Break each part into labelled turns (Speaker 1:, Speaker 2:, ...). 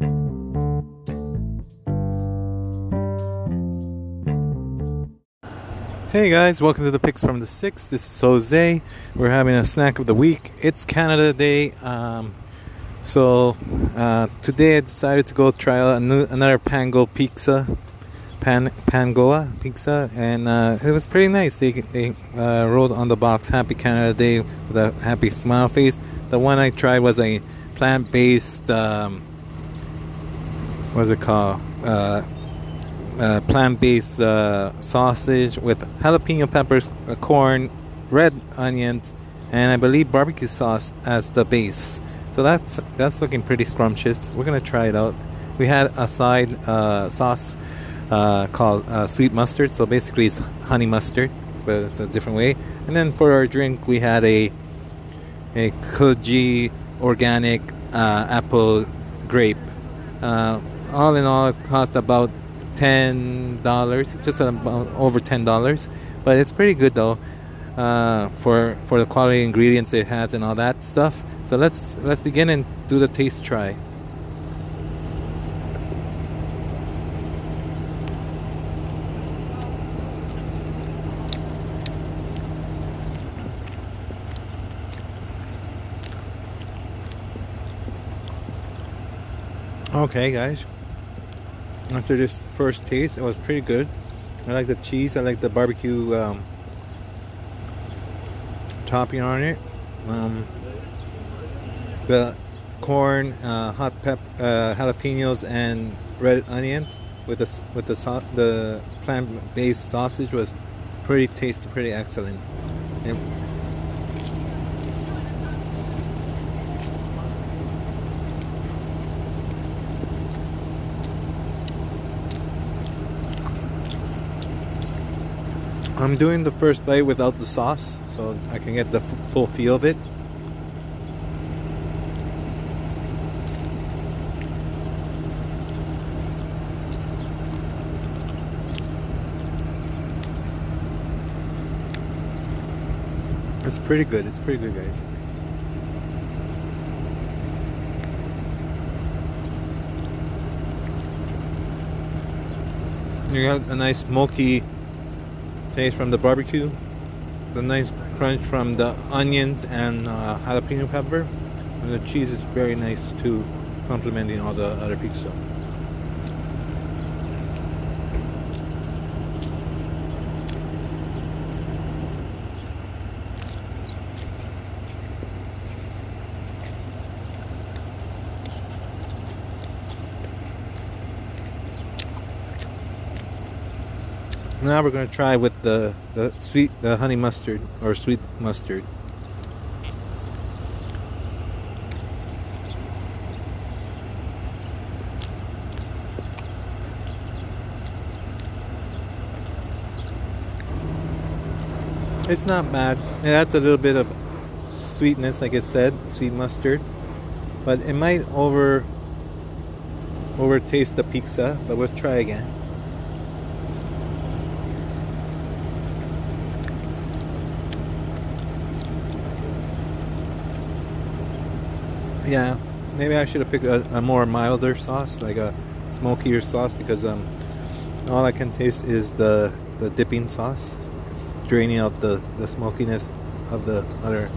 Speaker 1: Hey guys, welcome to the Picks from the Six. This is Jose. We're having a snack of the week. It's Canada Day. Um, so uh, today I decided to go try another Pango pizza, Pan, Panago pizza, and uh, it was pretty nice. They, they uh, wrote on the box Happy Canada Day with a happy smile face. The one I tried was a plant based, um, what's it called? Uh, uh, plant-based uh, sausage with jalapeno peppers, uh, corn, red onions, and I believe barbecue sauce as the base. So that's that's looking pretty scrumptious. We're gonna try it out. We had a side uh, sauce uh, called sweet mustard. So basically, it's honey mustard, but it's a different way. And then for our drink, we had a a Kiju organic apple grape. All in all, it cost about ten dollars, just about over ten dollars. But it's pretty good though uh, for for the quality ingredients it has and all that stuff. So let's let's begin and do the taste try. Okay, guys after this first taste it was pretty good. I like the cheese I like the barbecue um, topping on it. Um, the corn uh, hot pep uh, jalapenos and red onions with the with the the plant-based sausage was pretty tasty pretty excellent. And I'm doing the first bite without the sauce so I can get the full feel of it. It's pretty good. It's pretty good, guys. You got a nice smoky taste from the barbecue, the nice crunch from the onions and uh, jalapeno pepper, and the cheese is very nice too, complementing all the other pizza. Now we're going to try with the, the sweet, the honey mustard or sweet mustard. It's not bad. It adds a little bit of sweetness, like I said, sweet mustard. But it might over over taste the pizza, but we'll try again. Yeah, maybe I should have picked a, a, more milder sauce, like a smokier sauce, because um, all I can taste is the the dipping sauce. It's draining out the the smokiness of the other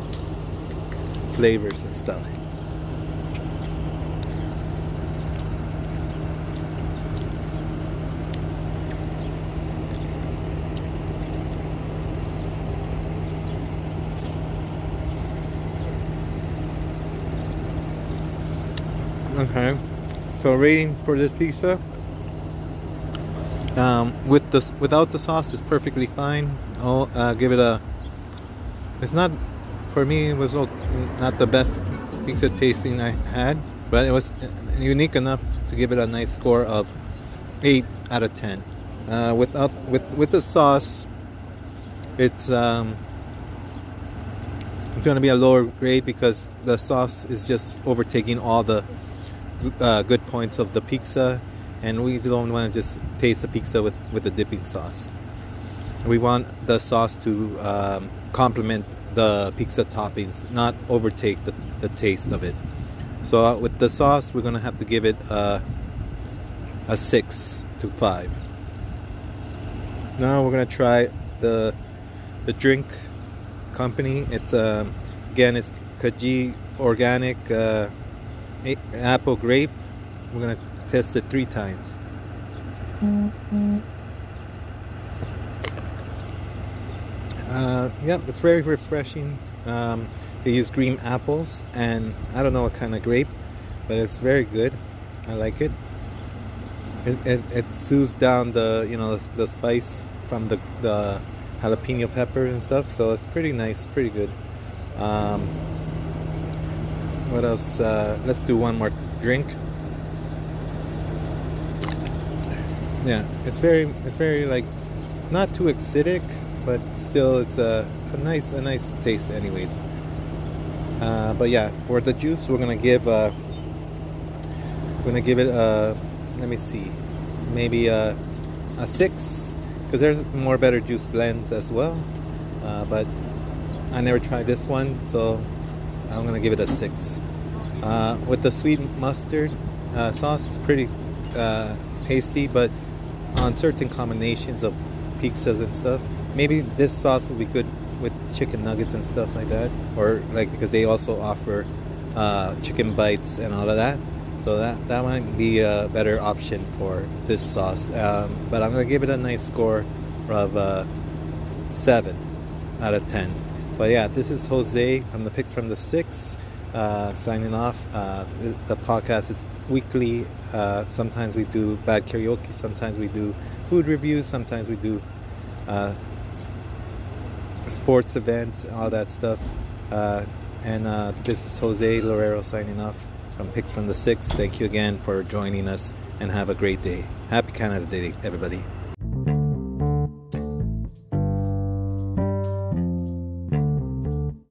Speaker 1: flavors and stuff. Okay, so rating for this pizza um, with the without the sauce is perfectly fine. I'll uh, give it a. It's not for me. It was not the best pizza tasting I had, but it was unique enough to give it a nice score of eight out of ten. Uh, without with with the sauce, it's um, it's going to be a lower grade because the sauce is just overtaking all the uh, good points of the pizza, and we don't want to just taste the pizza with, with the dipping sauce. We want the sauce to um, complement the pizza toppings, not overtake the, the taste of it. So uh, with the sauce, we're gonna have to give it uh, a six to five. Now we're gonna try the the drink company. It's um, again it's Kiju organic uh, apple grape. We're gonna test it three times. Uh, yep, it's very refreshing. Um, they use green apples and I don't know what kind of grape, but it's very good. I like it. It, it, it soothes down the you know the, the spice from the, the jalapeno pepper and stuff, so it's pretty nice, pretty good. Um, what else? Uh, let's do one more drink. Yeah, it's very, it's very like not too acidic, but still it's a, a nice, a nice taste, anyways. Uh, but yeah, for the juice, we're gonna give, uh, we're gonna give it a, let me see, maybe a, a six, because there's more better juice blends as well. Uh, but I never tried this one, so I'm gonna give it a six. Uh, with the sweet mustard uh, sauce, it's pretty uh, tasty, but on certain combinations of pizzas and stuff, maybe this sauce will be good with chicken nuggets and stuff like that, or like because they also offer uh, chicken bites and all of that. So that that might be a better option for this sauce. Um, but I'm gonna give it a nice score of uh, seven out of ten. But yeah, this is Jose from the Picks from the Six. Uh, signing off. Uh, the, the, podcast is weekly. Uh, sometimes we do bad karaoke. Sometimes we do food reviews. Sometimes we do uh, sports events, all that stuff. Uh, and uh, this is Jose Lorero signing off from Picks from the Six. Thank you again for joining us and have a great day. Happy Canada Day, everybody.